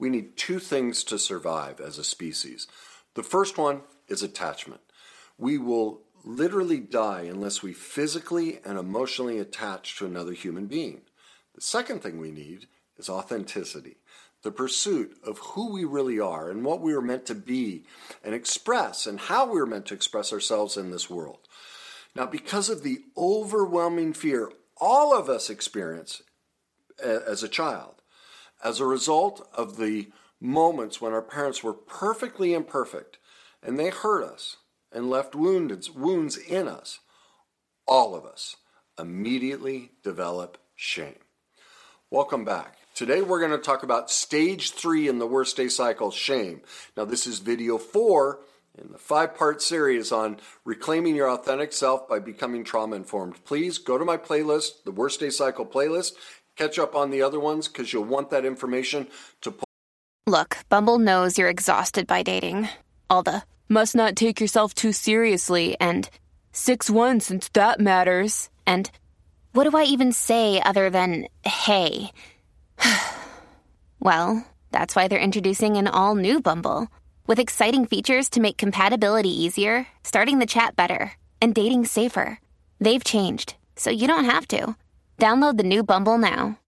we need two things to survive as a species. The first one is attachment. We will literally die unless we physically and emotionally attach to another human being. The second thing we need is authenticity, the pursuit of who we really are and what we are meant to be and express and how we are meant to express ourselves in this world. Now, because of the overwhelming fear all of us experience as a child, as a result of the moments when our parents were perfectly imperfect and they hurt us and left wounds, wounds in us, all of us immediately develop shame. Welcome back. Today we're going to talk about stage three in the worst day cycle, shame. Now, this is video four in the five part series on reclaiming your authentic self by becoming trauma informed. Please go to my playlist, the worst day cycle playlist, catch up on the other ones because you'll want that information to pull. Look, Bumble knows you're exhausted by dating. All the must not take yourself too seriously and 6 1 since that matters. And what do I even say other than hey? well, that's why they're introducing an all new Bumble with exciting features to make compatibility easier, starting the chat better, and dating safer. They've changed, so you don't have to. Download the new Bumble now.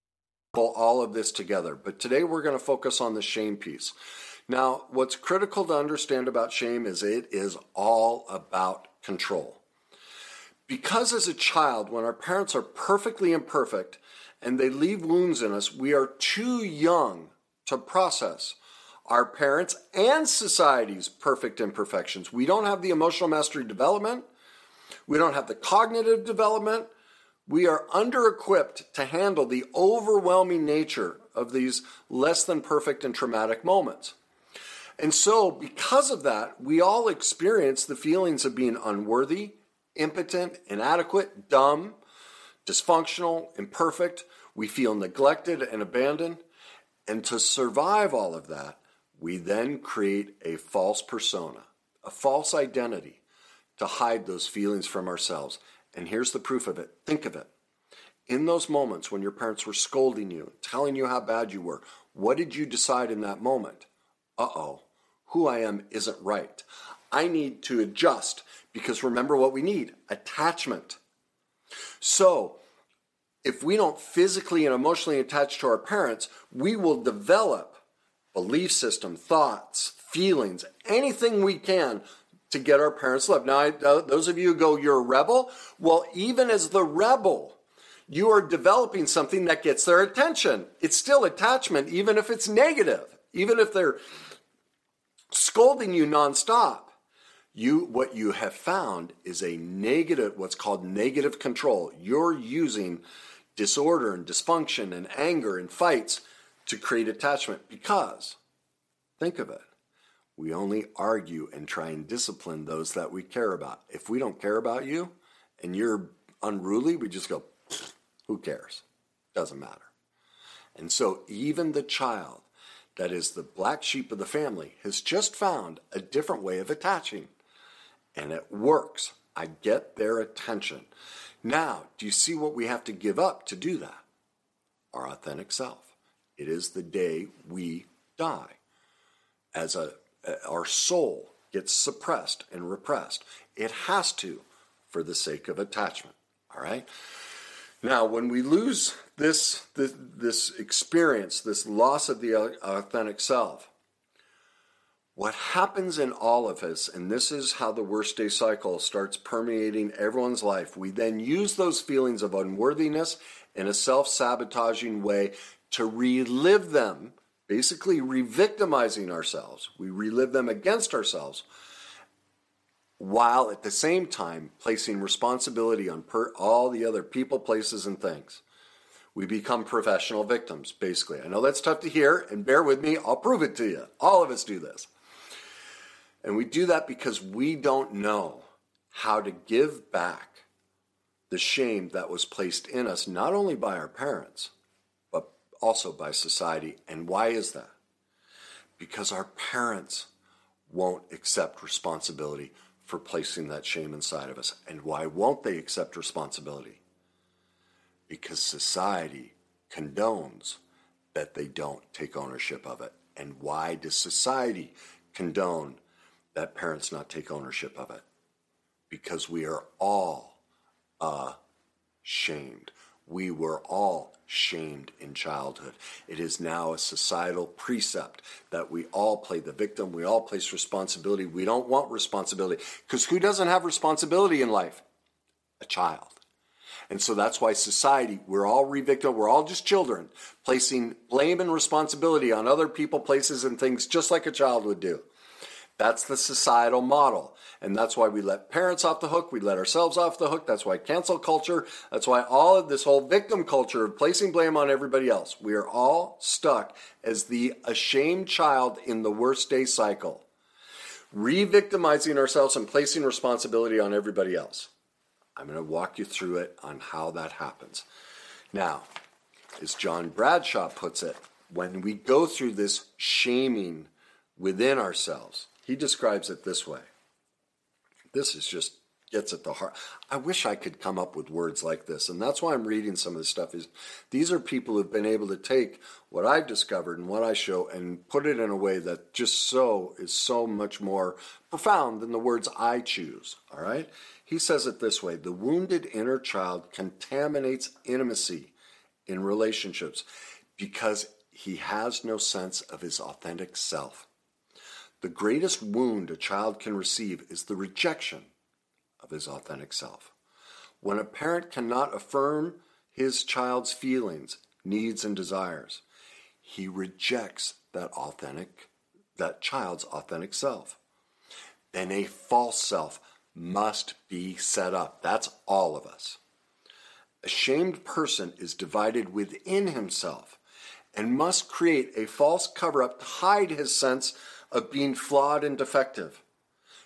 Pull all of this together, but today we're going to focus on the shame piece. Now, what's critical to understand about shame is it is all about control. Because as a child, when our parents are perfectly imperfect and they leave wounds in us, we are too young to process our parents and society's perfect imperfections. We don't have the emotional mastery development. We don't have the cognitive development we are under equipped to handle the overwhelming nature of these less than perfect and traumatic moments. And so, because of that, we all experience the feelings of being unworthy, impotent, inadequate, dumb, dysfunctional, imperfect. We feel neglected and abandoned. And to survive all of that, we then create a false persona, a false identity to hide those feelings from ourselves. And here's the proof of it think of it. In those moments when your parents were scolding you, telling you how bad you were, what did you decide in that moment? Uh oh, who I am isn't right. I need to adjust because remember what we need attachment. So, if we don't physically and emotionally attach to our parents, we will develop belief system, thoughts, feelings, anything we can to get our parents' love. Now, I, uh, those of you who go, you're a rebel, well, even as the rebel, you are developing something that gets their attention. It's still attachment, even if it's negative, even if they're scolding you nonstop. You, what you have found is a negative, what's called negative control. You're using disorder and dysfunction and anger and fights to create attachment because, think of it, we only argue and try and discipline those that we care about. If we don't care about you and you're unruly, we just go, who cares? Doesn't matter. And so even the child that is the black sheep of the family has just found a different way of attaching. And it works. I get their attention. Now, do you see what we have to give up to do that? Our authentic self. It is the day we die. As a Uh, our soul gets suppressed and repressed. It has to for the sake of attachment. All right? Now, when we lose this, this, this experience, this loss of the authentic self, what happens in all of us, and this is how the worst day cycle starts permeating everyone's life, we then use those feelings of unworthiness in a self sabotaging way to relive them basically re victimizing ourselves. We relive them against ourselves while at the same time placing responsibility on per- all the other people, places, and things. We become professional victims, basically. I know that's tough to hear, and bear with me, I'll prove it to you. All of us do this. And we do that because we don't know how to give back the shame that was placed in us, not only by our parents, also by society. And why is that? Because our parents won't accept responsibility for placing that shame inside of us. And why won't they accept responsibility? Because society condones that they don't take ownership of it. And why does society condone that parents not take ownership of it? Because we are all uh, ashamed. We were all shamed in childhood. It is now a societal precept that we all play the victim, we all place responsibility. We don't want responsibility because who doesn't have responsibility in life? A child. And so that's why society, we're all revictim, we're all just children, placing blame and responsibility on other people, places, and things just like a child would do. That's the societal model. And that's why we let parents off the hook, we let ourselves off the hook. That's why cancel culture, that's why all of this whole victim culture of placing blame on everybody else. We are all stuck as the ashamed child in the worst day cycle, re victimizing ourselves and placing responsibility on everybody else. I'm going to walk you through it on how that happens. Now, as John Bradshaw puts it, when we go through this shaming within ourselves, he describes it this way. This is just gets at the heart. I wish I could come up with words like this, and that's why I'm reading some of this stuff. Is these are people who've been able to take what I've discovered and what I show and put it in a way that just so is so much more profound than the words I choose. All right, he says it this way: the wounded inner child contaminates intimacy in relationships because he has no sense of his authentic self. The greatest wound a child can receive is the rejection of his authentic self. When a parent cannot affirm his child's feelings, needs, and desires, he rejects that authentic, that child's authentic self. Then a false self must be set up. That's all of us. A shamed person is divided within himself and must create a false cover up to hide his sense of being flawed and defective.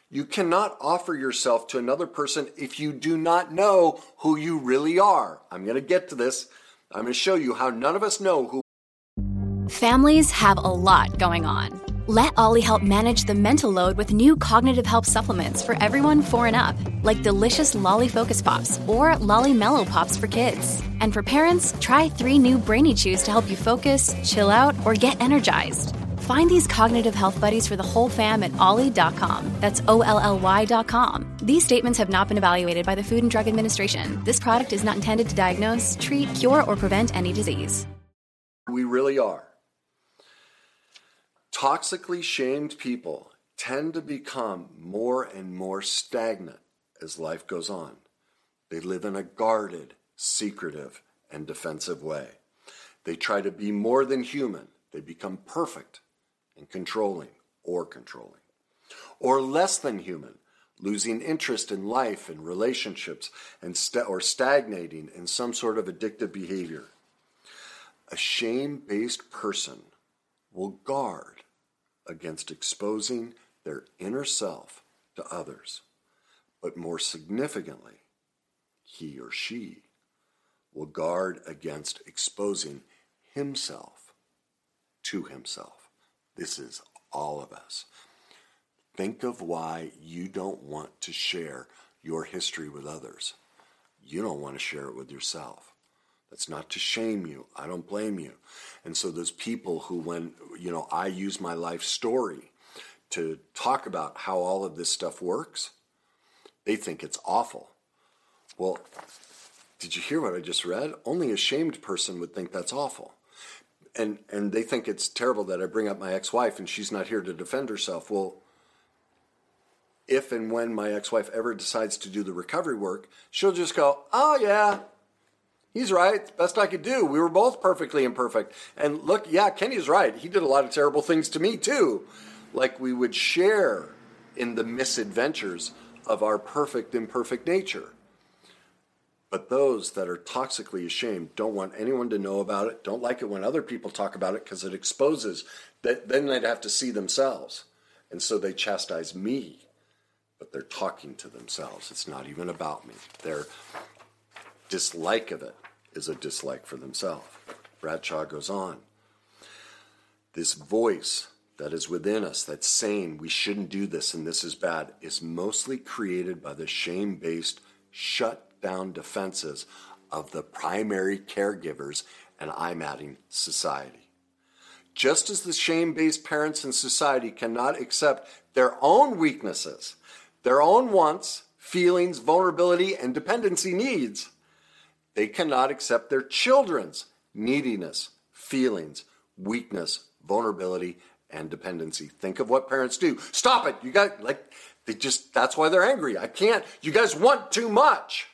You cannot offer yourself to another person if you do not know who you really are. I'm going to get to this. I'm going to show you how none of us know who. Families have a lot going on. Let Olly help manage the mental load with new cognitive help supplements for everyone four and up, like delicious Lolly Focus Pops or Lolly Mellow Pops for kids. And for parents, try three new Brainy Chews to help you focus, chill out, or get energized. Find these cognitive health buddies for the whole fam at olly.com. That's O L L Y.com. These statements have not been evaluated by the Food and Drug Administration. This product is not intended to diagnose, treat, cure, or prevent any disease. we really are. Toxically shamed people tend to become more and more stagnant as life goes on. They live in a guarded, secretive, and defensive way. They try to be more than human. They become perfect and controlling or controlling. Or less than human, losing interest in life and relationships and st- or stagnating in some sort of addictive behavior. A shame based person will guard against exposing their inner self to others. But more significantly, he or she will guard against exposing himself to himself. This is all of us. Think of why you don't want to share your history with others. You don't want to share it with yourself. That's not to shame you. I don't blame you. And so those people who, when, you know, I use my life story to talk about how all of this stuff works, they think it's awful. Well, did you hear what I just read? Only a shamed person would think that's awful. And and they think it's terrible that I bring up my ex-wife and she's not here to defend herself. Well, if and when my ex-wife ever decides to do the recovery work, she'll just go, "Oh yeah, He's right. Best I could do. We were both perfectly imperfect. And look, yeah, Kenny's right. He did a lot of terrible things to me too. Like we would share in the misadventures of our perfect, imperfect nature. But those that are toxically ashamed don't want anyone to know about it, don't like it when other people talk about it because it exposes that then they'd have to see themselves. And so they chastise me, but they're talking to themselves. It's not even about me. Their dislike of it is a dislike for themselves. Bradshaw goes on. This voice that is within us that's saying we shouldn't do this and this is bad is mostly created by the shame based, shut down defenses of the primary caregivers, and I'm adding society. just as the shame based parents in society cannot accept their own weaknesses, their own wants, feelings, vulnerability, and dependency needs, they cannot accept their children's neediness, feelings, weakness, vulnerability, and dependency. Think of what parents do. Stop it. You got, like, they just, that's why they're angry. I can't. You guys want too much.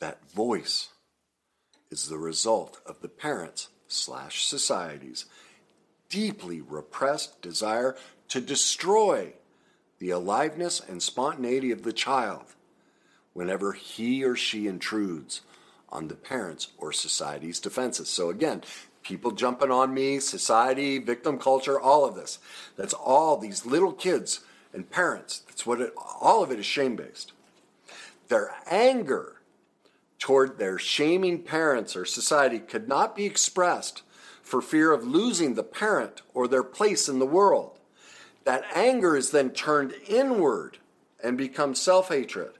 That voice is the result of the parents slash society's deeply repressed desire to destroy the aliveness and spontaneity of the child whenever he or she intrudes on the parents or society's defenses. So again, people jumping on me, society, victim culture, all of this. That's all these little kids and parents. That's what it all of it is shame based. Their anger toward their shaming parents or society could not be expressed for fear of losing the parent or their place in the world. That anger is then turned inward and becomes self hatred.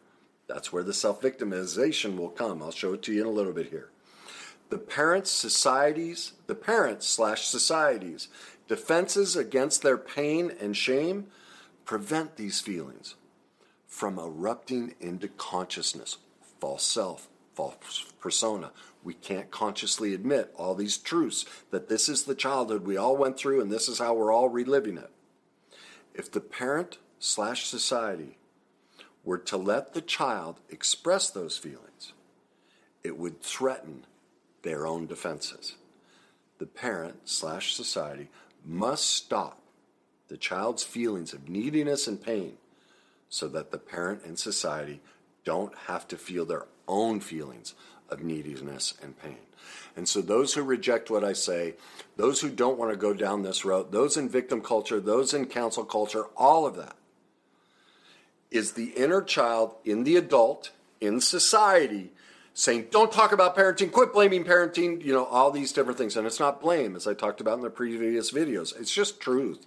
That's where the self victimization will come. I'll show it to you in a little bit here. The parents' societies, the parents slash societies, defenses against their pain and shame prevent these feelings from erupting into consciousness, false self, false persona. We can't consciously admit all these truths that this is the childhood we all went through and this is how we're all reliving it. If the parent slash society were to let the child express those feelings, it would threaten their own defenses. The parent slash society must stop the child's feelings of neediness and pain so that the parent and society don't have to feel their own feelings of neediness and pain. And so, those who reject what I say, those who don't want to go down this road, those in victim culture, those in cancel culture, all of that is the inner child in the adult, in society, saying, don't talk about parenting, quit blaming parenting, you know, all these different things. And it's not blame, as I talked about in the previous videos, it's just truth.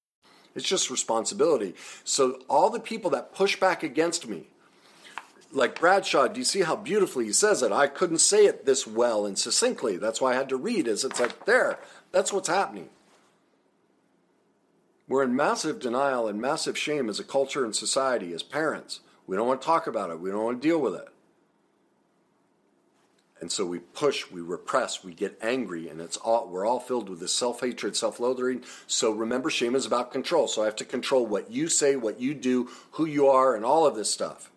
It's just responsibility. So all the people that push back against me, like Bradshaw, do you see how beautifully he says it? I couldn't say it this well and succinctly. That's why I had to read. Is it's like there. That's what's happening. We're in massive denial and massive shame as a culture and society, as parents. We don't want to talk about it. We don't want to deal with it. And so we push, we repress, we get angry, and it's all we're all filled with this self-hatred, self-loathing. So remember, shame is about control. So I have to control what you say, what you do, who you are, and all of this stuff.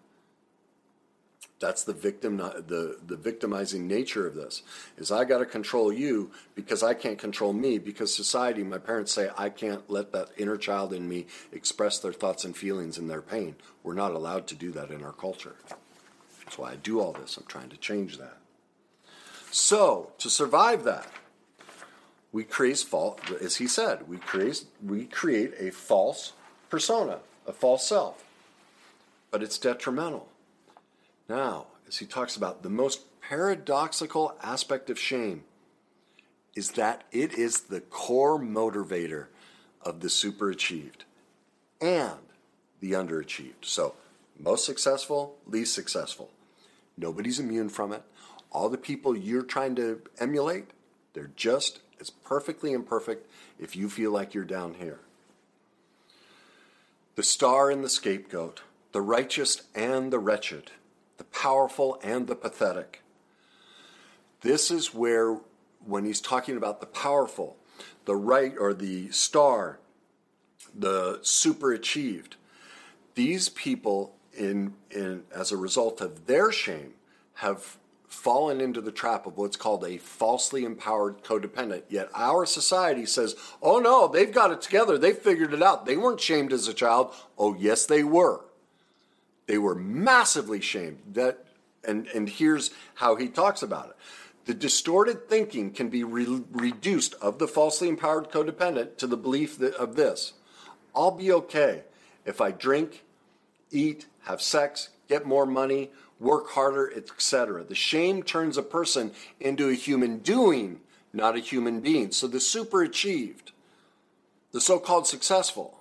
That's the victim, the the victimizing nature of this. Is I got to control you because I can't control me because society, my parents say I can't let that inner child in me express their thoughts and feelings and their pain. We're not allowed to do that in our culture. That's why I do all this. I'm trying to change that. So, to survive that, we create false, as he said, we create, we create a false persona, a false self. But it's detrimental. Now, as he talks about, the most paradoxical aspect of shame is that it is the core motivator of the superachieved and the underachieved. So, most successful, least successful. Nobody's immune from it all the people you're trying to emulate, they're just as perfectly imperfect if you feel like you're down here. The star and the scapegoat, the righteous and the wretched, the powerful and the pathetic. This is where, when he's talking about the powerful, the right or the star, the super achieved, these people, in, in as a result of their shame, have fallen into the trap of what's called a falsely empowered codependent. Yet our society says, oh no, they've got it together. They figured it out. They weren't shamed as a child. Oh, yes, they were. They were massively shamed. That and, and here's how he talks about it. The distorted thinking can be re- reduced of the falsely empowered codependent to the belief that, of this I'll be okay if I drink, eat, have sex, get more money, work harder, etc. The shame turns a person into a human doing, not a human being. So the super achieved, the so called successful,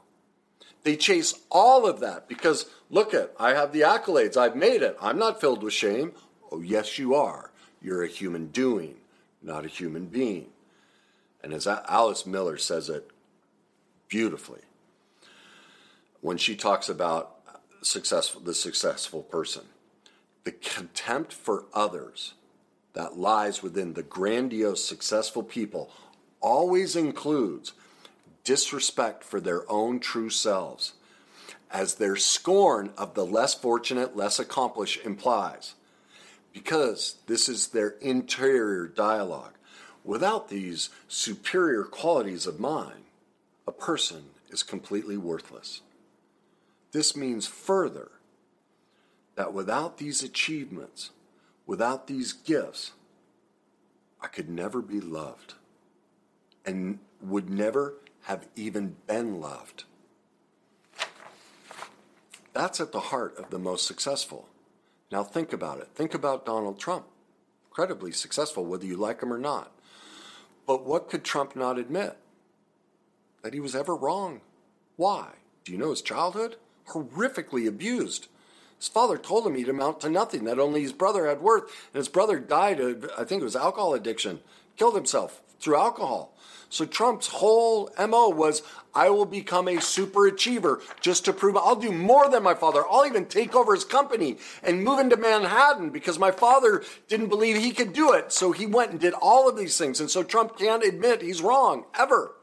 they chase all of that because look at, I have the accolades, I've made it, I'm not filled with shame. Oh, yes, you are. You're a human doing, not a human being. And as Alice Miller says it beautifully, when she talks about successful, the successful person, the contempt for others that lies within the grandiose, successful people always includes disrespect for their own true selves, as their scorn of the less fortunate, less accomplished implies because this is their interior dialogue. Without these superior qualities of mind, a person is completely worthless. This means further that without these achievements, without these gifts, I could never be loved and would never have even been loved. That's at the heart of the most successful. Now think about it. Think about Donald Trump. Incredibly successful, whether you like him or not. But what could Trump not admit? That he was ever wrong. Why? Do you know his childhood? Horrifically abused. His father told him he'd amount to nothing, that only his brother had worth, and his brother died of, I think it was alcohol addiction, killed himself through alcohol. So Trump's whole MO was I will become a super achiever just to prove I'll do more than my father. I'll even take over his company and move into Manhattan because my father didn't believe he could do it. So he went and did all of these things. And so Trump can't admit he's wrong ever.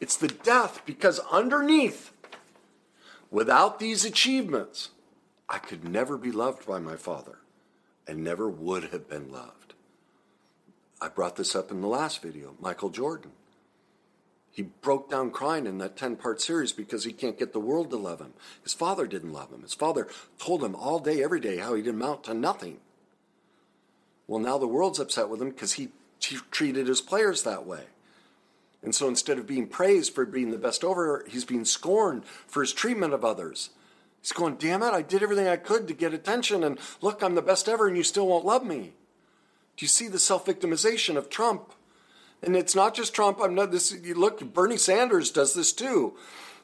It's the death because underneath, without these achievements, I could never be loved by my father and never would have been loved. I brought this up in the last video, Michael Jordan. He broke down crying in that 10 part series because he can't get the world to love him. His father didn't love him. His father told him all day, every day, how he'd amount to nothing. Well, now the world's upset with him because he, he treated his players that way. And so instead of being praised for being the best over, he's being scorned for his treatment of others. He's going, damn it, I did everything I could to get attention, and look, I'm the best ever, and you still won't love me. Do you see the self victimization of Trump? And it's not just Trump. I'm not this. You look, Bernie Sanders does this too.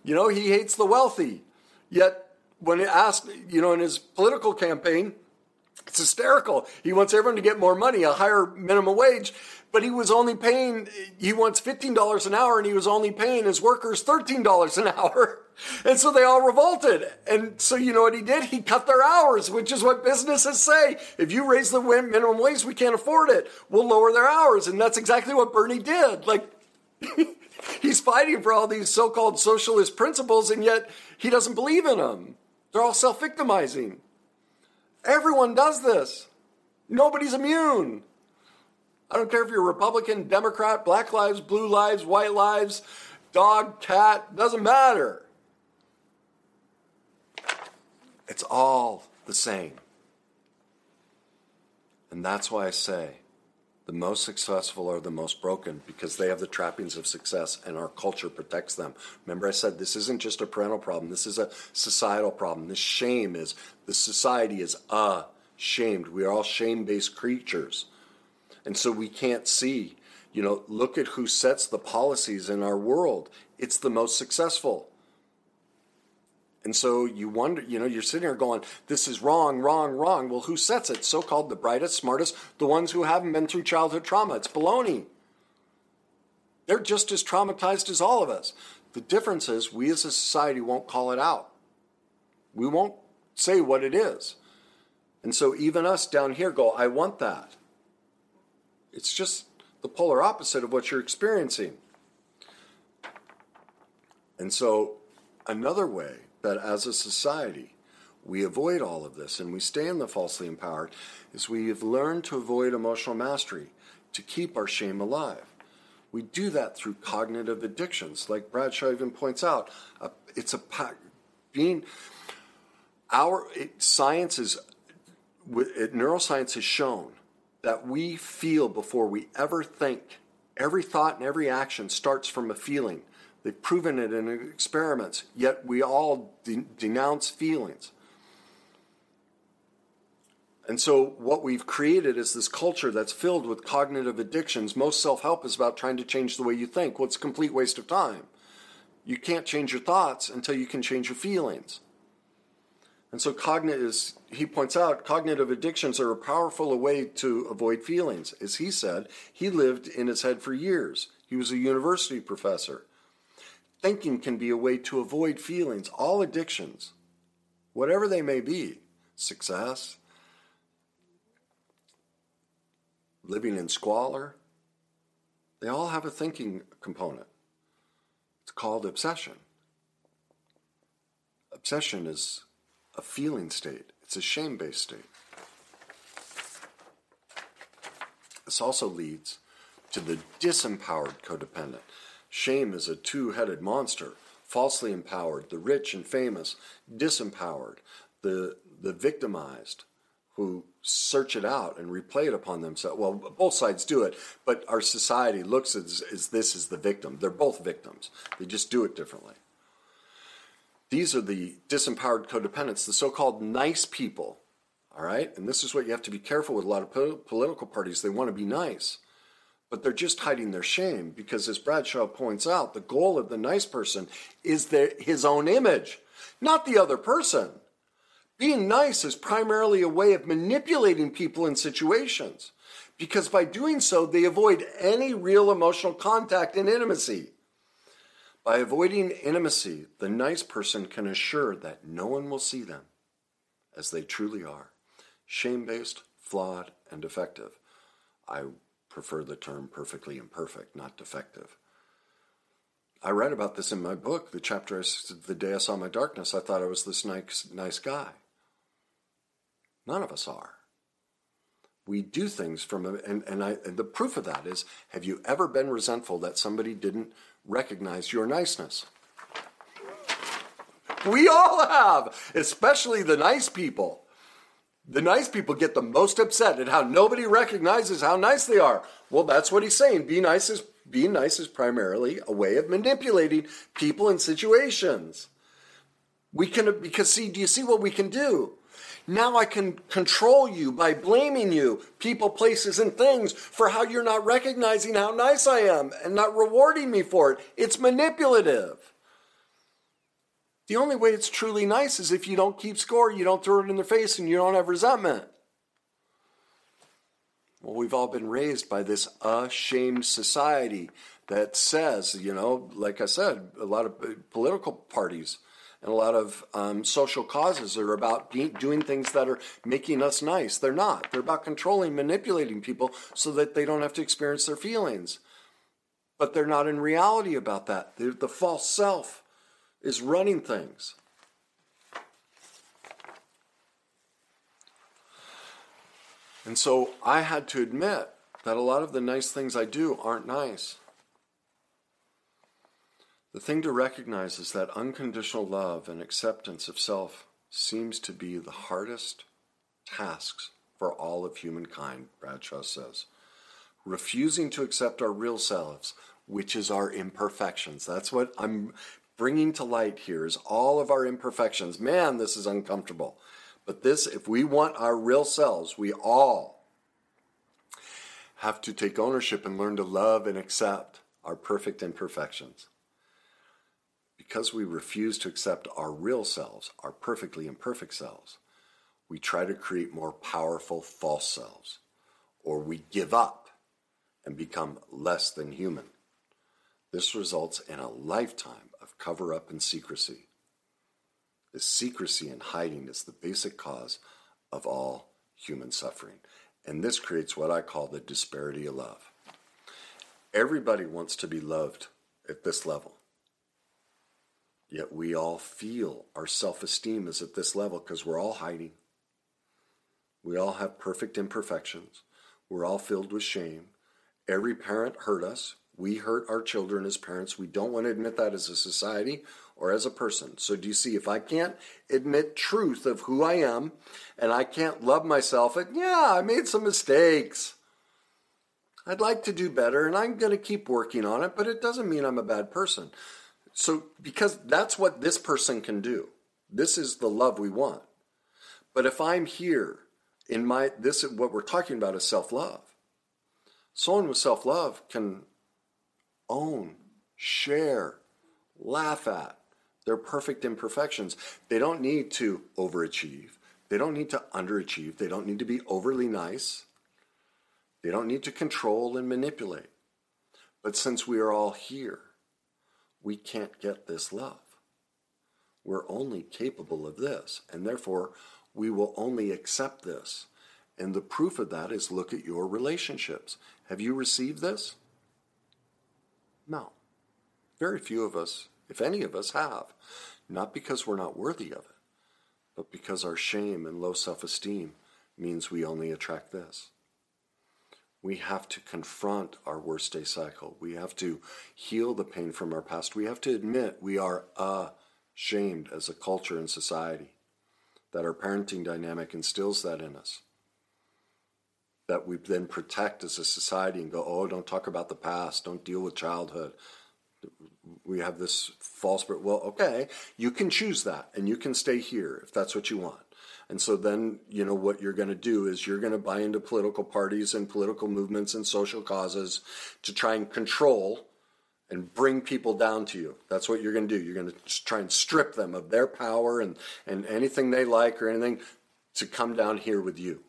You know, he hates the wealthy. Yet, when asked, you know, in his political campaign, it's hysterical. He wants everyone to get more money, a higher minimum wage, but he was only paying, he wants $15 an hour and he was only paying his workers $13 an hour. And so they all revolted. And so you know what he did? He cut their hours, which is what businesses say. If you raise the minimum wage, we can't afford it. We'll lower their hours. And that's exactly what Bernie did. Like, he's fighting for all these so called socialist principles, and yet he doesn't believe in them. They're all self victimizing. Everyone does this. Nobody's immune. I don't care if you're Republican, Democrat, black lives, blue lives, white lives, dog, cat, doesn't matter. It's all the same. And that's why I say the most successful are the most broken because they have the trappings of success and our culture protects them. Remember, I said this isn't just a parental problem, this is a societal problem. This shame is the society is ashamed. We are all shame based creatures. And so we can't see, you know, look at who sets the policies in our world. It's the most successful. And so you wonder, you know, you're sitting here going, this is wrong, wrong, wrong. Well, who sets it? So called the brightest, smartest, the ones who haven't been through childhood trauma. It's baloney. They're just as traumatized as all of us. The difference is we as a society won't call it out. We won't say what it is. And so even us down here go, I want that. It's just the polar opposite of what you're experiencing. And so, another way that as a society we avoid all of this and we stay in the falsely empowered is we have learned to avoid emotional mastery to keep our shame alive. We do that through cognitive addictions, like Bradshaw even points out. It's a being our it, science is it, neuroscience has shown that we feel before we ever think. Every thought and every action starts from a feeling. They've proven it in experiments, yet we all de- denounce feelings. And so, what we've created is this culture that's filled with cognitive addictions. Most self help is about trying to change the way you think. Well, it's a complete waste of time. You can't change your thoughts until you can change your feelings. And so, cognitive, he points out, cognitive addictions are a powerful way to avoid feelings. As he said, he lived in his head for years. He was a university professor. Thinking can be a way to avoid feelings, all addictions, whatever they may be success, living in squalor, they all have a thinking component. It's called obsession. Obsession is a feeling state, it's a shame based state. This also leads to the disempowered codependent. Shame is a two headed monster, falsely empowered, the rich and famous, disempowered, the, the victimized, who search it out and replay it upon themselves. Well, both sides do it, but our society looks as, as this is the victim. They're both victims, they just do it differently. These are the disempowered codependents, the so called nice people. All right? And this is what you have to be careful with a lot of po- political parties. They want to be nice, but they're just hiding their shame because, as Bradshaw points out, the goal of the nice person is their, his own image, not the other person. Being nice is primarily a way of manipulating people in situations because by doing so, they avoid any real emotional contact and intimacy. By avoiding intimacy, the nice person can assure that no one will see them as they truly are shame based, flawed, and defective. I prefer the term perfectly imperfect, not defective. I write about this in my book, the chapter The Day I Saw My Darkness. I thought I was this nice, nice guy. None of us are. We do things from, and, and, I, and the proof of that is have you ever been resentful that somebody didn't recognize your niceness? We all have, especially the nice people. The nice people get the most upset at how nobody recognizes how nice they are. Well, that's what he's saying. Be nice is being nice is primarily a way of manipulating people and situations. We can because see, do you see what we can do? Now I can control you by blaming you, people, places, and things for how you're not recognizing how nice I am and not rewarding me for it. It's manipulative. The only way it's truly nice is if you don't keep score, you don't throw it in their face, and you don't have resentment. Well, we've all been raised by this ashamed society that says, you know, like I said, a lot of uh, political parties and a lot of um, social causes are about doing things that are making us nice. They're not. They're about controlling, manipulating people so that they don't have to experience their feelings. But they're not in reality about that. The false self is running things. And so I had to admit that a lot of the nice things I do aren't nice. The thing to recognize is that unconditional love and acceptance of self seems to be the hardest tasks for all of humankind, Bradshaw says. Refusing to accept our real selves, which is our imperfections. That's what I'm bringing to light here is all of our imperfections. Man, this is uncomfortable. But this, if we want our real selves, we all have to take ownership and learn to love and accept our perfect imperfections because we refuse to accept our real selves, our perfectly imperfect selves, we try to create more powerful false selves, or we give up and become less than human. This results in a lifetime of cover up and secrecy. This secrecy and hiding is the basic cause of all human suffering. And this creates what I call the disparity of love. Everybody wants to be loved at this level. Yet we all feel our self esteem is at this level because we're all hiding. We all have perfect imperfections. We're all filled with shame. Every parent hurt us. We hurt our children as parents. We don't want to admit that as a society or as a person. So, do you see, if I can't admit truth of who I am and I can't love myself, and yeah, I made some mistakes. I'd like to do better and I'm going to keep working on it, but it doesn't mean I'm a bad person. So, because that's what this person can do. This is the love we want. But if I'm here in my, this is what we're talking about is self love. Someone with self love can own, share, laugh at their perfect imperfections. They don't need to overachieve. They don't need to underachieve. They don't need to be overly nice. They don't need to control and manipulate. But since we are all here, we can't get this love. We're only capable of this, and therefore we will only accept this. And the proof of that is look at your relationships. Have you received this? No. Very few of us, if any of us, have. Not because we're not worthy of it, but because our shame and low self esteem means we only attract this. We have to confront our worst day cycle. We have to heal the pain from our past. We have to admit we are ashamed as a culture and society, that our parenting dynamic instills that in us. That we then protect as a society and go, oh, don't talk about the past, don't deal with childhood. We have this false, well, okay, you can choose that and you can stay here if that's what you want. And so then, you know, what you're going to do is you're going to buy into political parties and political movements and social causes to try and control and bring people down to you. That's what you're going to do. You're going to try and strip them of their power and, and anything they like or anything to come down here with you.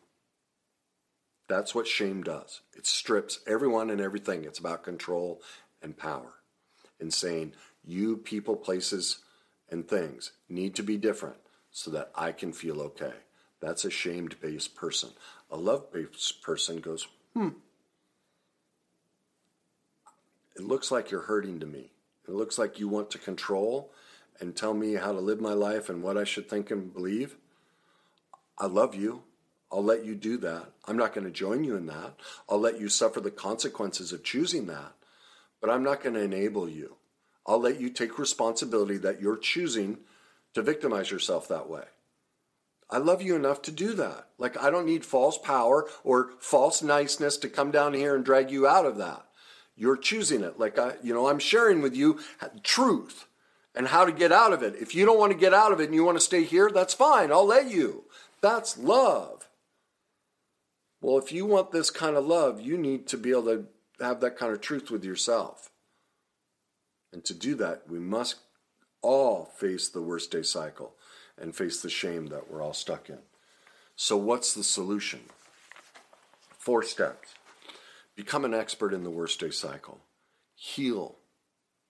That's what shame does. It strips everyone and everything. It's about control and power and saying, you people, places, and things need to be different so that I can feel okay. That's a shamed based person. A love based person goes, hmm, it looks like you're hurting to me. It looks like you want to control and tell me how to live my life and what I should think and believe. I love you. I'll let you do that. I'm not going to join you in that. I'll let you suffer the consequences of choosing that, but I'm not going to enable you. I'll let you take responsibility that you're choosing to victimize yourself that way. I love you enough to do that. Like, I don't need false power or false niceness to come down here and drag you out of that. You're choosing it. Like, I, you know, I'm sharing with you truth and how to get out of it. If you don't want to get out of it and you want to stay here, that's fine. I'll let you. That's love. Well, if you want this kind of love, you need to be able to have that kind of truth with yourself. And to do that, we must all face the worst day cycle and face the shame that we're all stuck in. So, what's the solution? Four steps become an expert in the worst day cycle, heal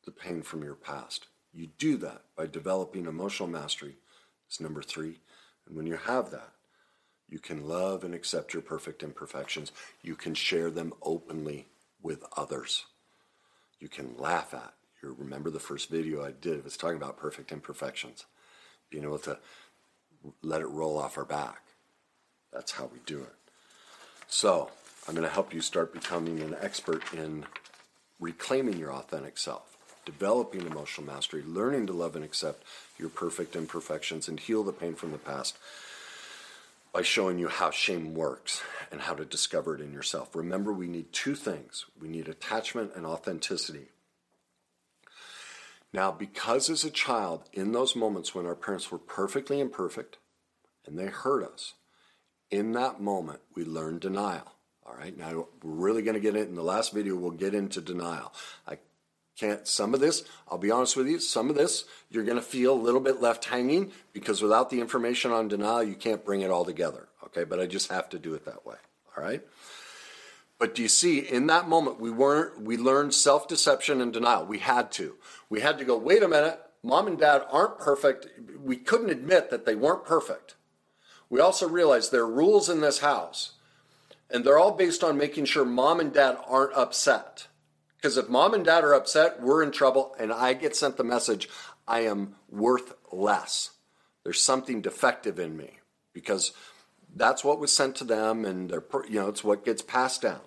the pain from your past. You do that by developing emotional mastery, is number three. And when you have that, you can love and accept your perfect imperfections. You can share them openly with others. You can laugh at you remember the first video I did it was talking about perfect imperfections, being able to let it roll off our back. That's how we do it. So, I'm going to help you start becoming an expert in reclaiming your authentic self, developing emotional mastery, learning to love and accept your perfect imperfections, and heal the pain from the past by showing you how shame works and how to discover it in yourself. Remember, we need two things we need attachment and authenticity. Now, because as a child, in those moments when our parents were perfectly imperfect and they hurt us, in that moment, we learn denial. All right, now we're really going to get it in the last video, we'll get into denial. I can't, some of this, I'll be honest with you, some of this you're going to feel a little bit left hanging because without the information on denial, you can't bring it all together. Okay, but I just have to do it that way. All right. But do you see, in that moment, we weren't, we learned self deception and denial. We had to. We had to go, wait a minute, mom and dad aren't perfect. We couldn't admit that they weren't perfect. We also realized there are rules in this house, and they're all based on making sure mom and dad aren't upset. Because if mom and dad are upset, we're in trouble, and I get sent the message I am worth less. There's something defective in me because that's what was sent to them, and you know, it's what gets passed down.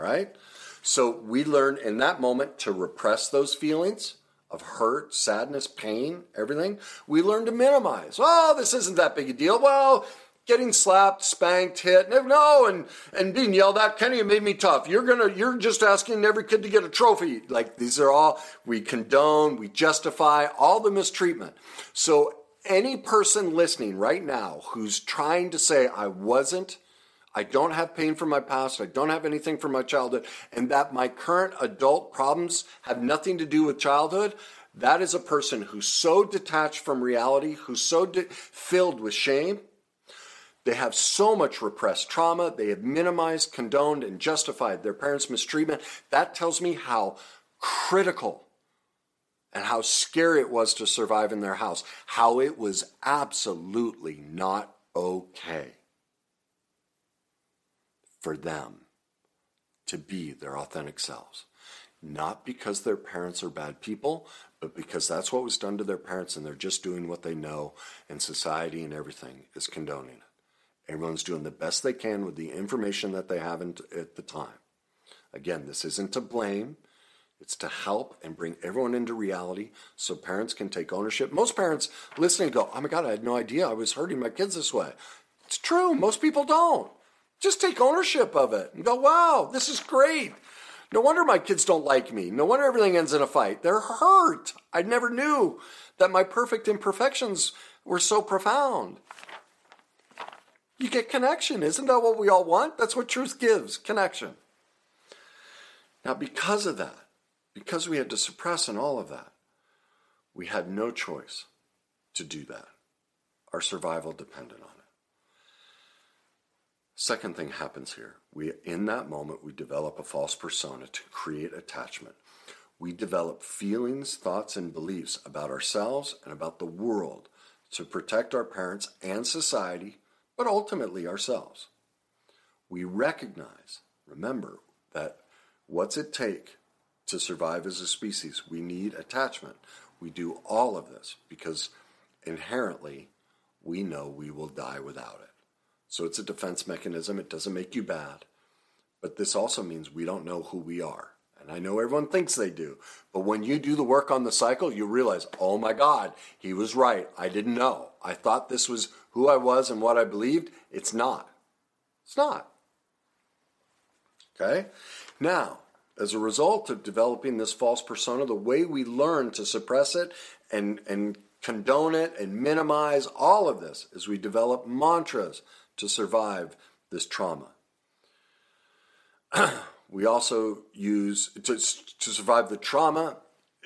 All right? So we learn in that moment to repress those feelings of hurt, sadness, pain, everything. We learn to minimize. Oh, this isn't that big a deal. Well, getting slapped, spanked, hit, no, and and being yelled at. Kenny, it made me tough. You're gonna, you're just asking every kid to get a trophy. Like these are all we condone, we justify all the mistreatment. So any person listening right now who's trying to say I wasn't. I don't have pain from my past. I don't have anything from my childhood, and that my current adult problems have nothing to do with childhood. That is a person who's so detached from reality, who's so de- filled with shame, they have so much repressed trauma. They have minimized, condoned, and justified their parents' mistreatment. That tells me how critical and how scary it was to survive in their house, how it was absolutely not okay for them to be their authentic selves. Not because their parents are bad people, but because that's what was done to their parents and they're just doing what they know, and society and everything is condoning it. Everyone's doing the best they can with the information that they have at the time. Again, this isn't to blame. It's to help and bring everyone into reality so parents can take ownership. Most parents listening go, Oh my God, I had no idea I was hurting my kids this way. It's true. Most people don't. Just take ownership of it and go, Wow, this is great. No wonder my kids don't like me. No wonder everything ends in a fight. They're hurt. I never knew that my perfect imperfections were so profound you get connection. Isn't that what we all want? That's what truth gives connection. Now, because of that, because we had to suppress and all of that, we had no choice to do that. Our survival depended on it. Second thing happens here. We in that moment we develop a false persona to create attachment. We develop feelings, thoughts, and beliefs about ourselves and about the world to protect our parents and society but ultimately ourselves. We recognize, remember, that what's it take to survive as a species? We need attachment. We do all of this because inherently we know we will die without it. So it's a defense mechanism. It doesn't make you bad. But this also means we don't know who we are. And I know everyone thinks they do. But when you do the work on the cycle, you realize, oh my God, he was right. I didn't know. I thought this was who I was and what I believed. It's not. It's not. Okay? Now, as a result of developing this false persona, the way we learn to suppress it and, and condone it and minimize all of this is we develop mantras to survive this trauma. we also use to, to survive the trauma,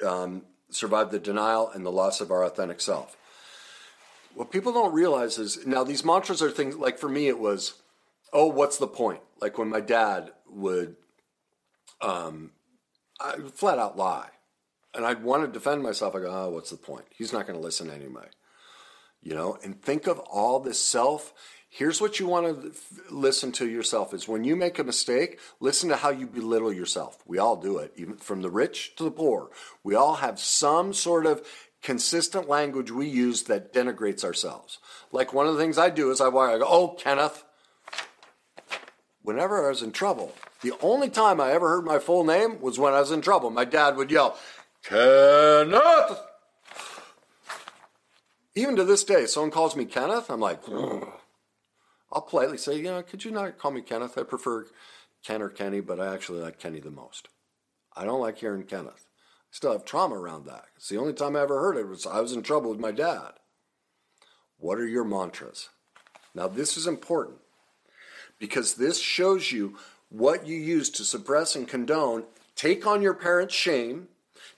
um, survive the denial, and the loss of our authentic self. What people don't realize is now these mantras are things like for me it was oh what's the point? Like when my dad would um I, flat out lie. And i'd want to defend myself i go oh what's the point? He's not going to listen anyway you know and think of all this self here's what you want to listen to yourself is when you make a mistake listen to how you belittle yourself we all do it even from the rich to the poor we all have some sort of consistent language we use that denigrates ourselves. Like one of the things I do is I, I go, oh, Kenneth. Whenever I was in trouble, the only time I ever heard my full name was when I was in trouble. My dad would yell, Kenneth! Even to this day, someone calls me Kenneth, I'm like, Ugh. I'll politely say, you know, could you not call me Kenneth? I prefer Ken or Kenny, but I actually like Kenny the most. I don't like hearing Kenneth I still have trauma around that. It's the only time I ever heard it was I was in trouble with my dad. What are your mantras? Now, this is important because this shows you what you use to suppress and condone. Take on your parents' shame,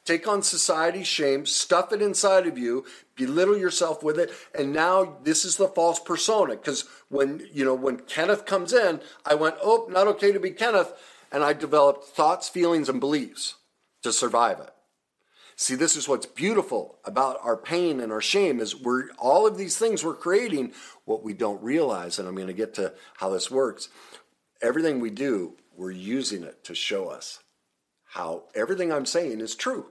take on society's shame, stuff it inside of you, belittle yourself with it, and now this is the false persona. Because when you know when Kenneth comes in, I went, oh, not okay to be Kenneth, and I developed thoughts, feelings, and beliefs to survive it. See, this is what's beautiful about our pain and our shame is we're all of these things we're creating what we don't realize, and I'm going to get to how this works. Everything we do, we're using it to show us how everything I'm saying is true.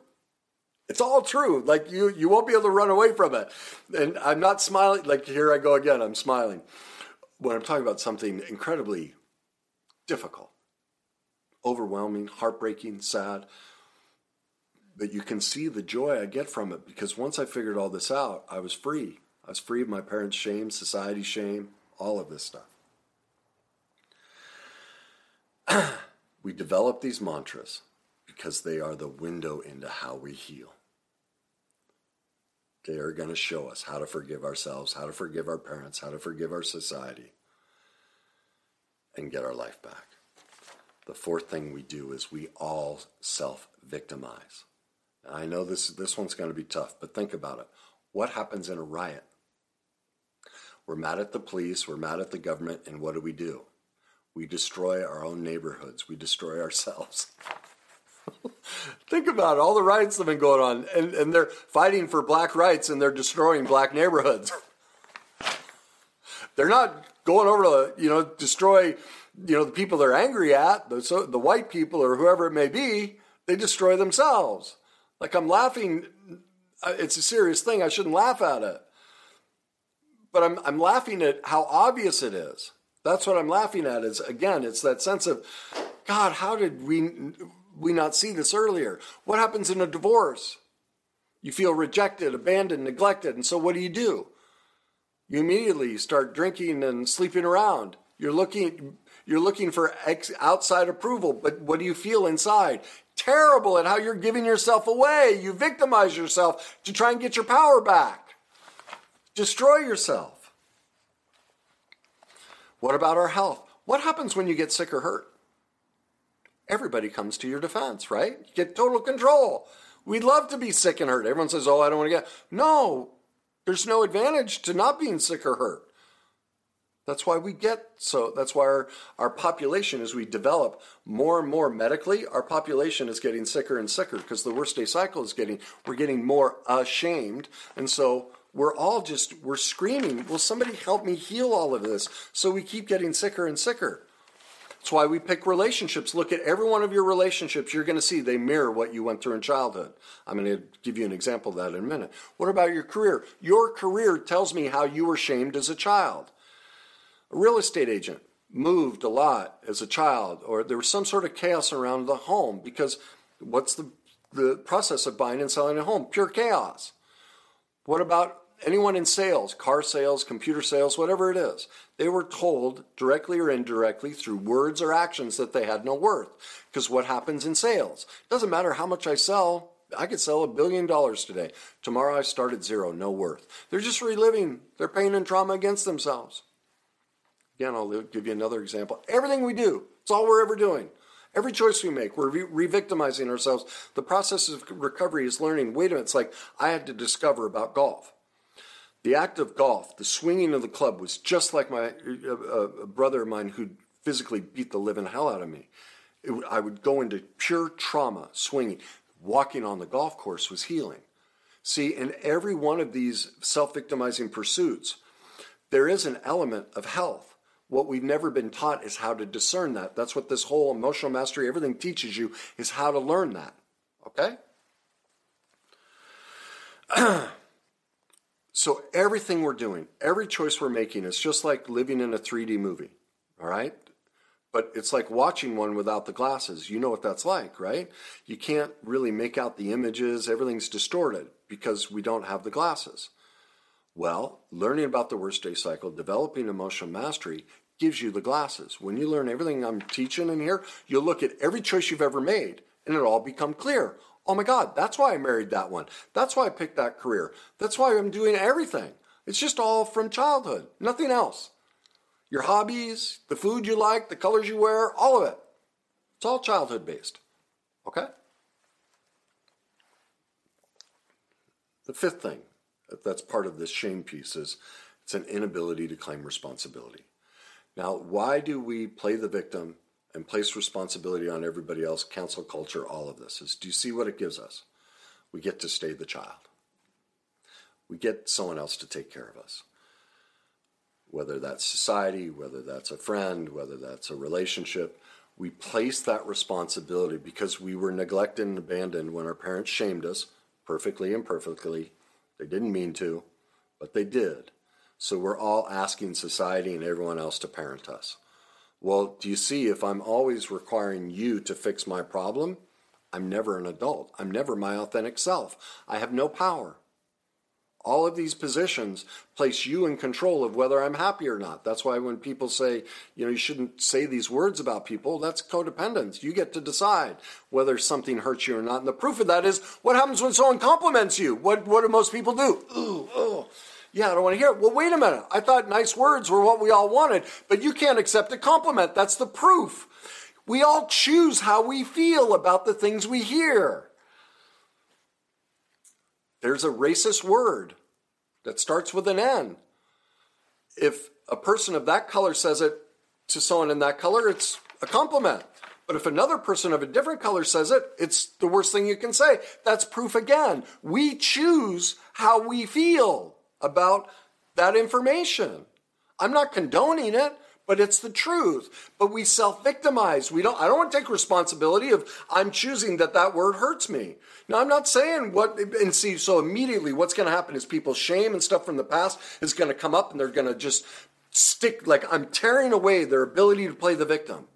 It's all true. Like you, you won't be able to run away from it. And I'm not smiling. Like here I go again. I'm smiling when I'm talking about something incredibly difficult overwhelming, heartbreaking, sad. But you can see the joy I get from it because once I figured all this out, I was free. I was free of my parents' shame, society shame, all of this stuff. we develop these mantras because they are the window into how we heal. They are going to show us how to forgive ourselves, how to forgive our parents, how to forgive our society, and get our life back. The fourth thing we do is we all self victimize. I know this, this one's going to be tough, but think about it. What happens in a riot? We're mad at the police, we're mad at the government, and what do we do? We destroy our own neighborhoods, we destroy ourselves. Think about it, all the riots that have been going on, and, and they're fighting for black rights and they're destroying black neighborhoods. they're not going over to, you know, destroy, you know, the people they're angry at, the, so, the white people or whoever it may be, they destroy themselves. Like I'm laughing, uh, it's a serious thing, I shouldn't laugh at it. But I'm, I'm laughing at how obvious it is. That's what I'm laughing at is, again, it's that sense of, God, how did we we not see this earlier? What happens in a divorce? You feel rejected, abandoned, neglected, and so what do you do? You immediately start drinking and sleeping around. You're looking you're looking for ex- outside approval, but what do you feel inside? Terrible at how you're giving yourself away. You victimize yourself to try and get your power back. Destroy yourself. What about our health? What happens when you get sick or hurt? Everybody comes to your defense, right? You get total control. We'd love to be sick and hurt. Everyone says, oh, I don't want to get. No, there's no advantage to not being sick or hurt. That's why we get so, that's why our, our population, as we develop more and more medically, our population is getting sicker and sicker because the worst day cycle is getting, we're getting more ashamed. And so we're all just, we're screaming, will somebody help me heal all of this? So we keep getting sicker and sicker. That's why we pick relationships. Look at every one of your relationships. You're going to see they mirror what you went through in childhood. I'm going to give you an example of that in a minute. What about your career? Your career tells me how you were shamed as a child. A real estate agent moved a lot as a child, or there was some sort of chaos around the home because what's the, the process of buying and selling a home? Pure chaos. What about anyone in sales, car sales, computer sales, whatever it is, they were told directly or indirectly through words or actions that they had no worth. Because what happens in sales? It doesn't matter how much I sell. I could sell a billion dollars today. Tomorrow I start at zero, no worth. They're just reliving their pain and trauma against themselves. Again, I'll give you another example. Everything we do, it's all we're ever doing. Every choice we make, we're re victimizing ourselves. The process of recovery is learning wait a minute, it's like I had to discover about golf. The act of golf, the swinging of the club, was just like my uh, brother of mine who physically beat the living hell out of me. It, I would go into pure trauma swinging. Walking on the golf course was healing. See, in every one of these self victimizing pursuits, there is an element of health. What we've never been taught is how to discern that. That's what this whole emotional mastery, everything teaches you, is how to learn that. Okay? So everything we're doing, every choice we're making is just like living in a 3D movie, all right? But it's like watching one without the glasses. You know what that's like, right? You can't really make out the images, everything's distorted because we don't have the glasses. Well, learning about the worst day cycle, developing emotional mastery gives you the glasses. When you learn everything I'm teaching in here, you'll look at every choice you've ever made and it'll all become clear. Oh my God, that's why I married that one. That's why I picked that career. That's why I'm doing everything. It's just all from childhood, nothing else. Your hobbies, the food you like, the colors you wear, all of it. It's all childhood based. Okay? The fifth thing that's part of this shame piece is it's an inability to claim responsibility. Now, why do we play the victim and place responsibility on everybody else, cancel culture, all of this. Is do you see what it gives us? We get to stay the child. We get someone else to take care of us. Whether that's society, whether that's a friend, whether that's a relationship, we place that responsibility because we were neglected and abandoned when our parents shamed us, perfectly imperfectly. They didn't mean to, but they did. So we're all asking society and everyone else to parent us. Well, do you see, if I'm always requiring you to fix my problem, I'm never an adult. I'm never my authentic self. I have no power. All of these positions place you in control of whether I'm happy or not. That's why when people say, you know, you shouldn't say these words about people, that's codependence. You get to decide whether something hurts you or not. And the proof of that is what happens when someone compliments you? What, what do most people do? Ooh, oh. Yeah, I don't want to hear it. Well, wait a minute. I thought nice words were what we all wanted, but you can't accept a compliment. That's the proof. We all choose how we feel about the things we hear. There's a racist word that starts with an N. If a person of that color says it to someone in that color, it's a compliment. But if another person of a different color says it, it's the worst thing you can say. That's proof again. We choose how we feel about that information. I'm not condoning it but it's the truth. But we self-victimize. We don't. I don't want to take responsibility of I'm choosing that that word hurts me. Now I'm not saying what. And see, so immediately, what's going to happen is people's shame and stuff from the past is going to come up, and they're going to just stick like I'm tearing away their ability to play the victim.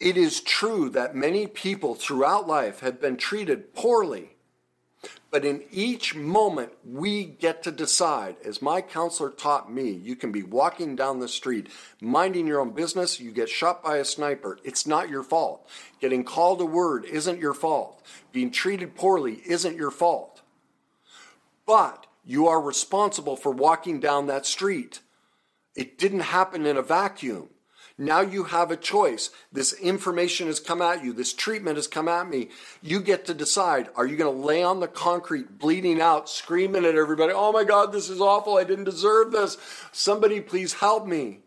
It is true that many people throughout life have been treated poorly but in each moment, we get to decide. As my counselor taught me, you can be walking down the street, minding your own business, you get shot by a sniper. It's not your fault. Getting called a word isn't your fault. Being treated poorly isn't your fault. But you are responsible for walking down that street. It didn't happen in a vacuum. Now you have a choice. This information has come at you. This treatment has come at me. You get to decide. Are you going to lay on the concrete, bleeding out, screaming at everybody, oh my God, this is awful. I didn't deserve this. Somebody please help me.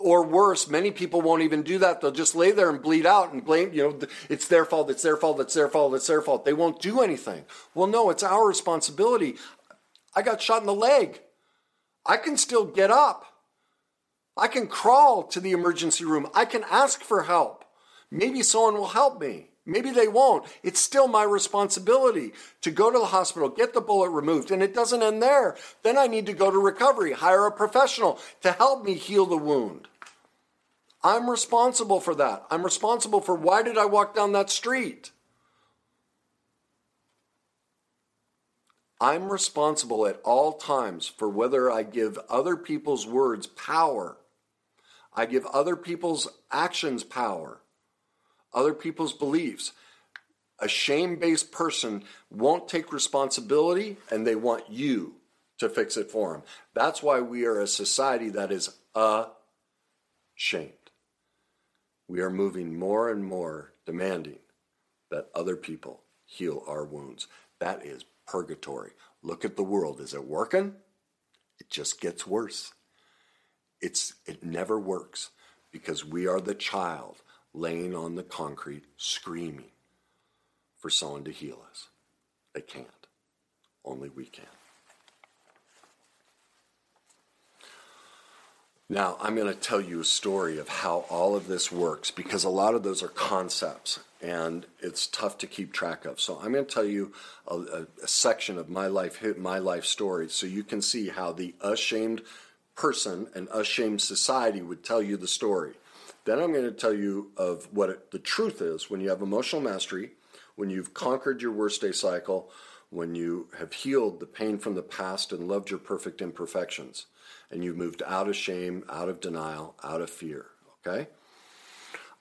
Or worse, many people won't even do that. They'll just lay there and bleed out and blame, you know, it's their fault, it's their fault, it's their fault, it's their fault. They won't do anything. Well, no, it's our responsibility. I got shot in the leg. I can still get up. I can crawl to the emergency room. I can ask for help. Maybe someone will help me. Maybe they won't. It's still my responsibility to go to the hospital, get the bullet removed, and it doesn't end there. Then I need to go to recovery, hire a professional to help me heal the wound. I'm responsible for that. I'm responsible for why did I walk down that street? I'm responsible at all times for whether I give other people's words power I give other people's actions power, other people's beliefs. A shame based person won't take responsibility and they want you to fix it for them. That's why we are a society that is ashamed. We are moving more and more demanding that other people heal our wounds. That is purgatory. Look at the world. Is it working? It just gets worse. It's, it never works because we are the child laying on the concrete screaming for someone to heal us. They can't. Only we can. Now, I'm going to tell you a story of how all of this works because a lot of those are concepts and it's tough to keep track of. So, I'm going to tell you a, a, a section of my life, my life story, so you can see how the ashamed person and ashamed society would tell you the story. Then I'm going to tell you of what it, the truth is when you have emotional mastery, when you've conquered your worst day cycle, when you have healed the pain from the past and loved your perfect imperfections, and you've moved out of shame, out of denial, out of fear. Okay?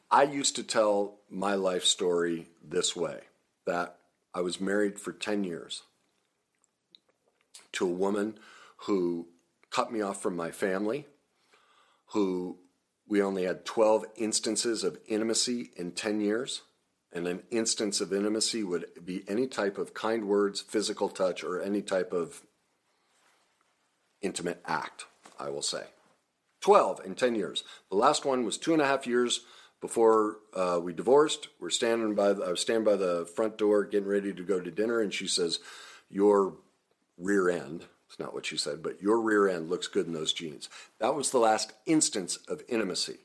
I used to tell my life story this way that I was married for 10 years to a woman who cut me off from my family, who we only had 12 instances of intimacy in 10 years. And an instance of intimacy would be any type of kind words, physical touch, or any type of intimate act, I will say. 12 in 10 years. The last one was two and a half years before uh, we divorced. We're standing by, the, I was standing by the front door getting ready to go to dinner, and she says, Your rear end, it's not what she said, but your rear end looks good in those jeans. That was the last instance of intimacy.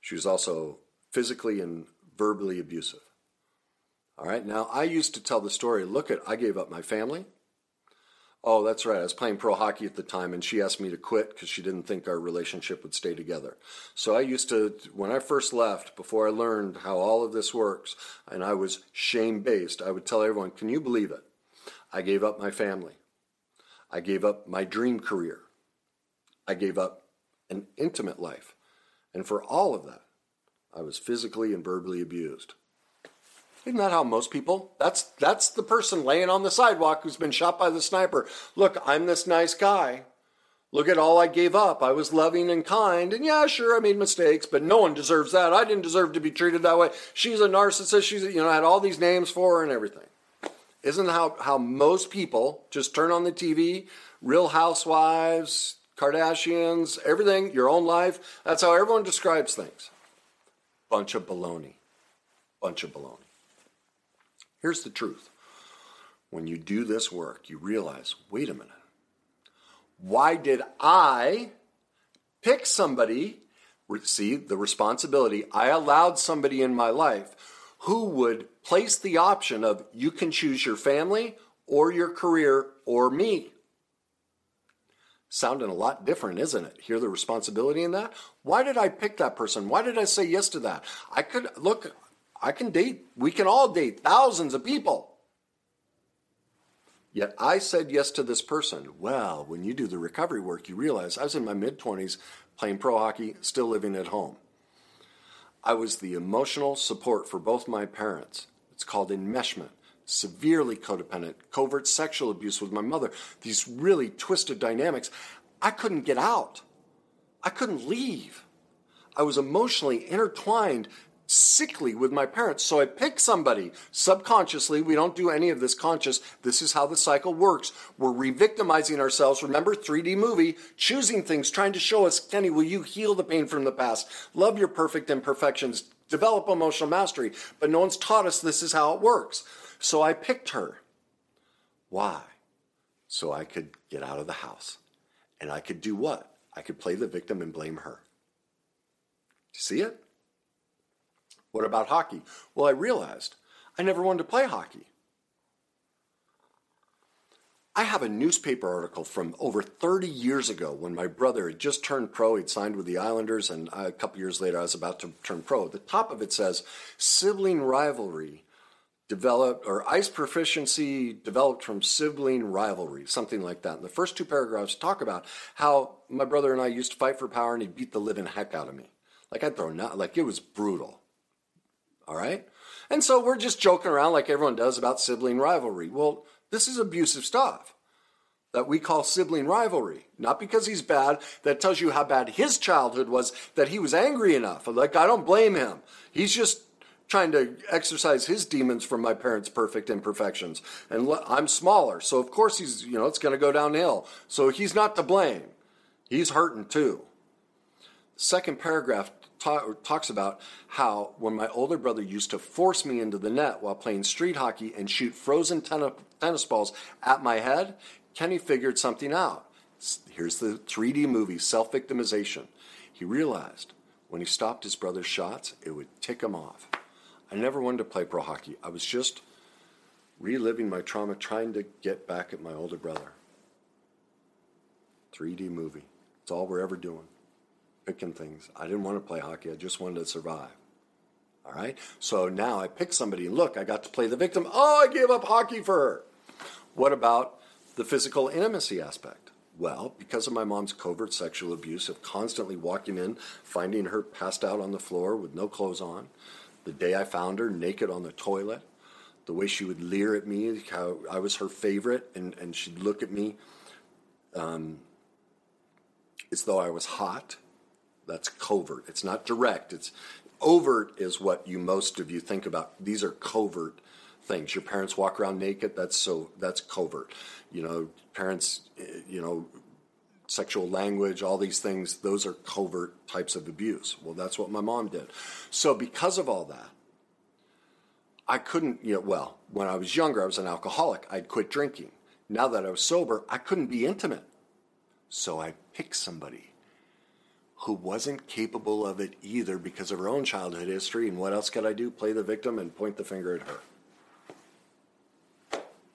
She was also physically and verbally abusive. All right, now I used to tell the story look at, I gave up my family. Oh, that's right. I was playing pro hockey at the time, and she asked me to quit because she didn't think our relationship would stay together. So I used to, when I first left, before I learned how all of this works, and I was shame based, I would tell everyone, Can you believe it? I gave up my family. I gave up my dream career. I gave up an intimate life. And for all of that, I was physically and verbally abused. Isn't that how most people? That's that's the person laying on the sidewalk who's been shot by the sniper. Look, I'm this nice guy. Look at all I gave up. I was loving and kind, and yeah, sure, I made mistakes, but no one deserves that. I didn't deserve to be treated that way. She's a narcissist. She's you know I had all these names for her and everything. Isn't how how most people just turn on the TV, Real Housewives, Kardashians, everything, your own life. That's how everyone describes things. Bunch of baloney. Bunch of baloney. Here's the truth. When you do this work, you realize wait a minute. Why did I pick somebody, see the responsibility? I allowed somebody in my life who would place the option of you can choose your family or your career or me. Sounding a lot different, isn't it? Hear the responsibility in that? Why did I pick that person? Why did I say yes to that? I could look, I can date, we can all date thousands of people. Yet I said yes to this person. Well, when you do the recovery work, you realize I was in my mid 20s playing pro hockey, still living at home. I was the emotional support for both my parents. It's called enmeshment. Severely codependent, covert sexual abuse with my mother, these really twisted dynamics. I couldn't get out. I couldn't leave. I was emotionally intertwined sickly with my parents. So I pick somebody subconsciously. We don't do any of this conscious. This is how the cycle works. We're re-victimizing ourselves. Remember 3D movie, choosing things, trying to show us, Kenny, will you heal the pain from the past? Love your perfect imperfections. Develop emotional mastery. But no one's taught us this is how it works. So I picked her. Why? So I could get out of the house. And I could do what? I could play the victim and blame her. See it? What about hockey? Well, I realized I never wanted to play hockey. I have a newspaper article from over 30 years ago when my brother had just turned pro. He'd signed with the Islanders, and a couple years later, I was about to turn pro. The top of it says sibling rivalry developed, or ice proficiency developed from sibling rivalry, something like that. And the first two paragraphs talk about how my brother and I used to fight for power, and he beat the living heck out of me. Like I'd throw, not, like it was brutal. All right? And so we're just joking around like everyone does about sibling rivalry. Well, this is abusive stuff that we call sibling rivalry. Not because he's bad, that tells you how bad his childhood was, that he was angry enough. Like, I don't blame him. He's just trying to exercise his demons from my parents' perfect imperfections. And I'm smaller, so of course he's, you know, it's going to go downhill. So he's not to blame. He's hurting too. Second paragraph talks about how when my older brother used to force me into the net while playing street hockey and shoot frozen ten- tennis balls at my head, Kenny figured something out. Here's the 3D movie self victimization. He realized when he stopped his brother's shots, it would tick him off. I never wanted to play pro hockey. I was just reliving my trauma, trying to get back at my older brother. 3D movie. It's all we're ever doing picking things. I didn't want to play hockey. I just wanted to survive. All right. So now I pick somebody look, I got to play the victim. Oh, I gave up hockey for her. What about the physical intimacy aspect? Well, because of my mom's covert sexual abuse of constantly walking in, finding her passed out on the floor with no clothes on, the day I found her naked on the toilet, the way she would leer at me, how I was her favorite, and, and she'd look at me um, as though I was hot that's covert. It's not direct. It's overt is what you most of you think about. These are covert things. Your parents walk around naked. That's so. That's covert. You know, parents. You know, sexual language. All these things. Those are covert types of abuse. Well, that's what my mom did. So because of all that, I couldn't. You know, well, when I was younger, I was an alcoholic. I'd quit drinking. Now that I was sober, I couldn't be intimate. So I picked somebody who wasn't capable of it either because of her own childhood history. And what else could I do? Play the victim and point the finger at her.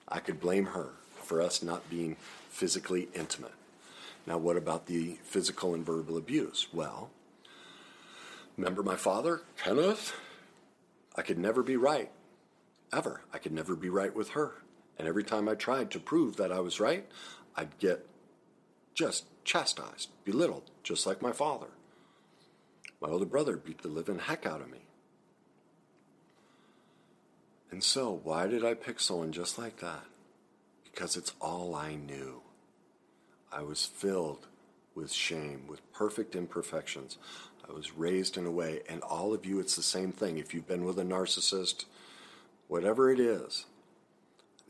I could blame her for us not being physically intimate. Now, what about the physical and verbal abuse? Well, remember my father, Kenneth? I could never be right, ever. I could never be right with her. And every time I tried to prove that I was right, I'd get just chastised, belittled, just like my father. My older brother beat the living heck out of me. And so, why did I pick someone just like that? Because it's all I knew. I was filled with shame, with perfect imperfections. I was raised in a way, and all of you, it's the same thing. If you've been with a narcissist, whatever it is,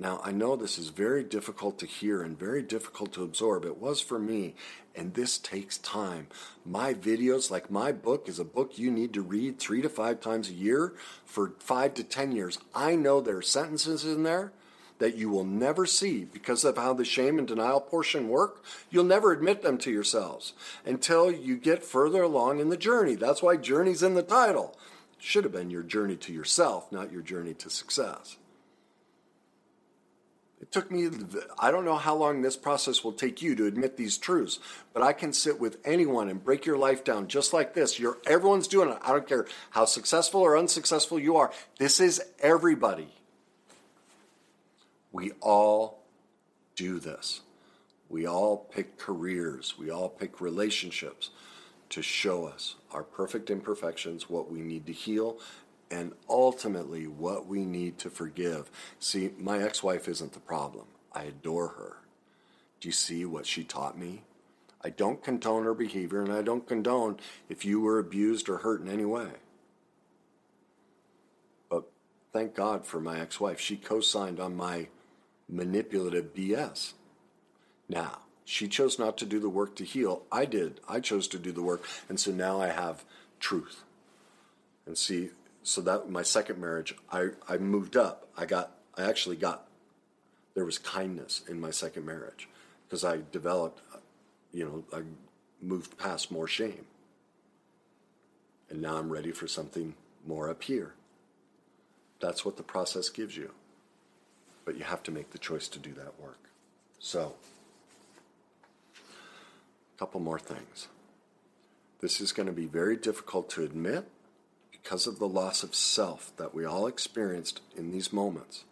now, I know this is very difficult to hear and very difficult to absorb. It was for me, and this takes time. My videos, like my book, is a book you need to read three to five times a year for five to ten years. I know there are sentences in there that you will never see because of how the shame and denial portion work. You'll never admit them to yourselves until you get further along in the journey. That's why journey's in the title. Should have been your journey to yourself, not your journey to success. It took me, I don't know how long this process will take you to admit these truths, but I can sit with anyone and break your life down just like this. You're, everyone's doing it. I don't care how successful or unsuccessful you are. This is everybody. We all do this. We all pick careers. We all pick relationships to show us our perfect imperfections, what we need to heal, and ultimately what we need to forgive. See, my ex wife isn't the problem. I adore her. Do you see what she taught me? I don't condone her behavior, and I don't condone if you were abused or hurt in any way. But thank God for my ex wife. She co signed on my manipulative BS. Now, she chose not to do the work to heal. I did. I chose to do the work. And so now I have truth. And see, so that my second marriage, I, I moved up. I got, I actually got, there was kindness in my second marriage because I developed, you know, I moved past more shame. And now I'm ready for something more up here. That's what the process gives you. But you have to make the choice to do that work. So, a couple more things. This is going to be very difficult to admit because of the loss of self that we all experienced in these moments.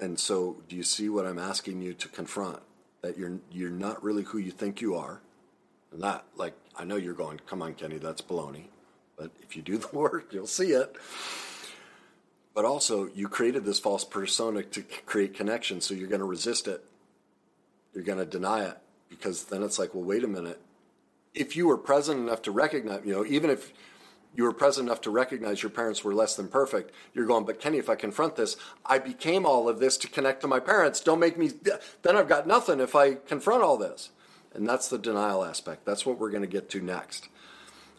And so, do you see what I'm asking you to confront? That you're you're not really who you think you are, and that, like, I know you're going, "Come on, Kenny, that's baloney," but if you do the work, you'll see it. But also, you created this false persona to create connection, so you're going to resist it. You're going to deny it because then it's like, well, wait a minute. If you were present enough to recognize, you know, even if you were present enough to recognize your parents were less than perfect. You're going, but Kenny, if I confront this, I became all of this to connect to my parents. Don't make me, then I've got nothing if I confront all this. And that's the denial aspect. That's what we're going to get to next.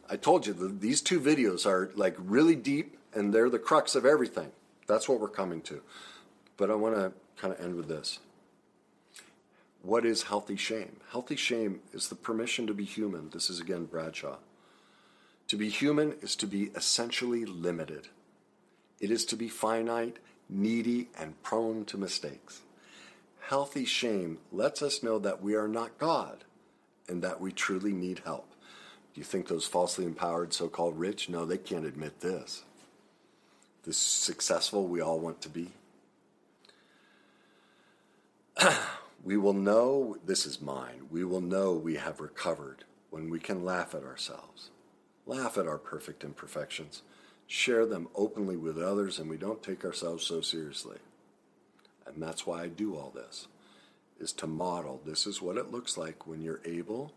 I told you that these two videos are like really deep and they're the crux of everything. That's what we're coming to. But I want to kind of end with this. What is healthy shame? Healthy shame is the permission to be human. This is again Bradshaw. To be human is to be essentially limited. It is to be finite, needy, and prone to mistakes. Healthy shame lets us know that we are not God and that we truly need help. Do you think those falsely empowered so called rich? No, they can't admit this. The successful we all want to be. we will know, this is mine, we will know we have recovered when we can laugh at ourselves laugh at our perfect imperfections, share them openly with others, and we don't take ourselves so seriously. And that's why I do all this, is to model this is what it looks like when you're able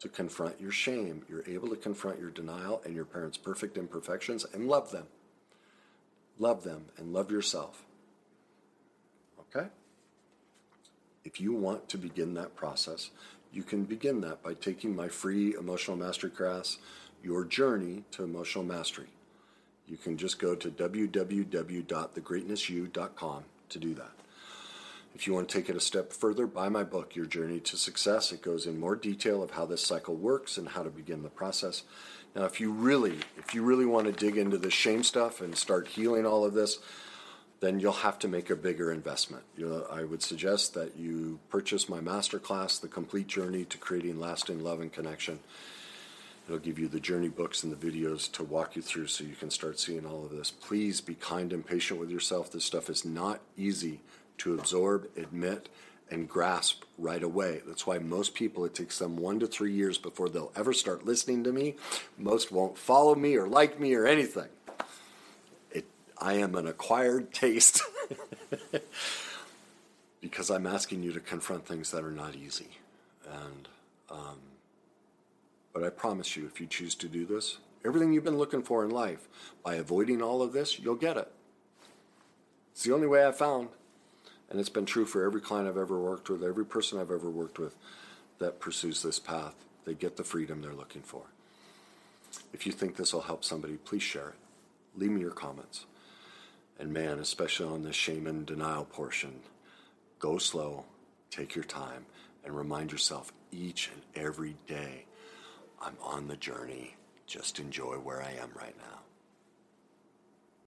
to confront your shame, you're able to confront your denial and your parents' perfect imperfections and love them. Love them and love yourself. Okay? If you want to begin that process, you can begin that by taking my free emotional mastery class your journey to emotional mastery. You can just go to www.thegreatnessyou.com to do that. If you want to take it a step further, buy my book, Your Journey to Success. It goes in more detail of how this cycle works and how to begin the process. Now, if you really, if you really want to dig into the shame stuff and start healing all of this, then you'll have to make a bigger investment. You I would suggest that you purchase my masterclass, The Complete Journey to Creating Lasting Love and Connection. It'll give you the journey books and the videos to walk you through so you can start seeing all of this. Please be kind and patient with yourself. This stuff is not easy to absorb, admit, and grasp right away. That's why most people, it takes them one to three years before they'll ever start listening to me. Most won't follow me or like me or anything. It, I am an acquired taste because I'm asking you to confront things that are not easy. And, um, but I promise you, if you choose to do this, everything you've been looking for in life, by avoiding all of this, you'll get it. It's the only way I've found. And it's been true for every client I've ever worked with, every person I've ever worked with that pursues this path. They get the freedom they're looking for. If you think this will help somebody, please share it. Leave me your comments. And man, especially on the shame and denial portion, go slow, take your time, and remind yourself each and every day I'm on the journey. Just enjoy where I am right now.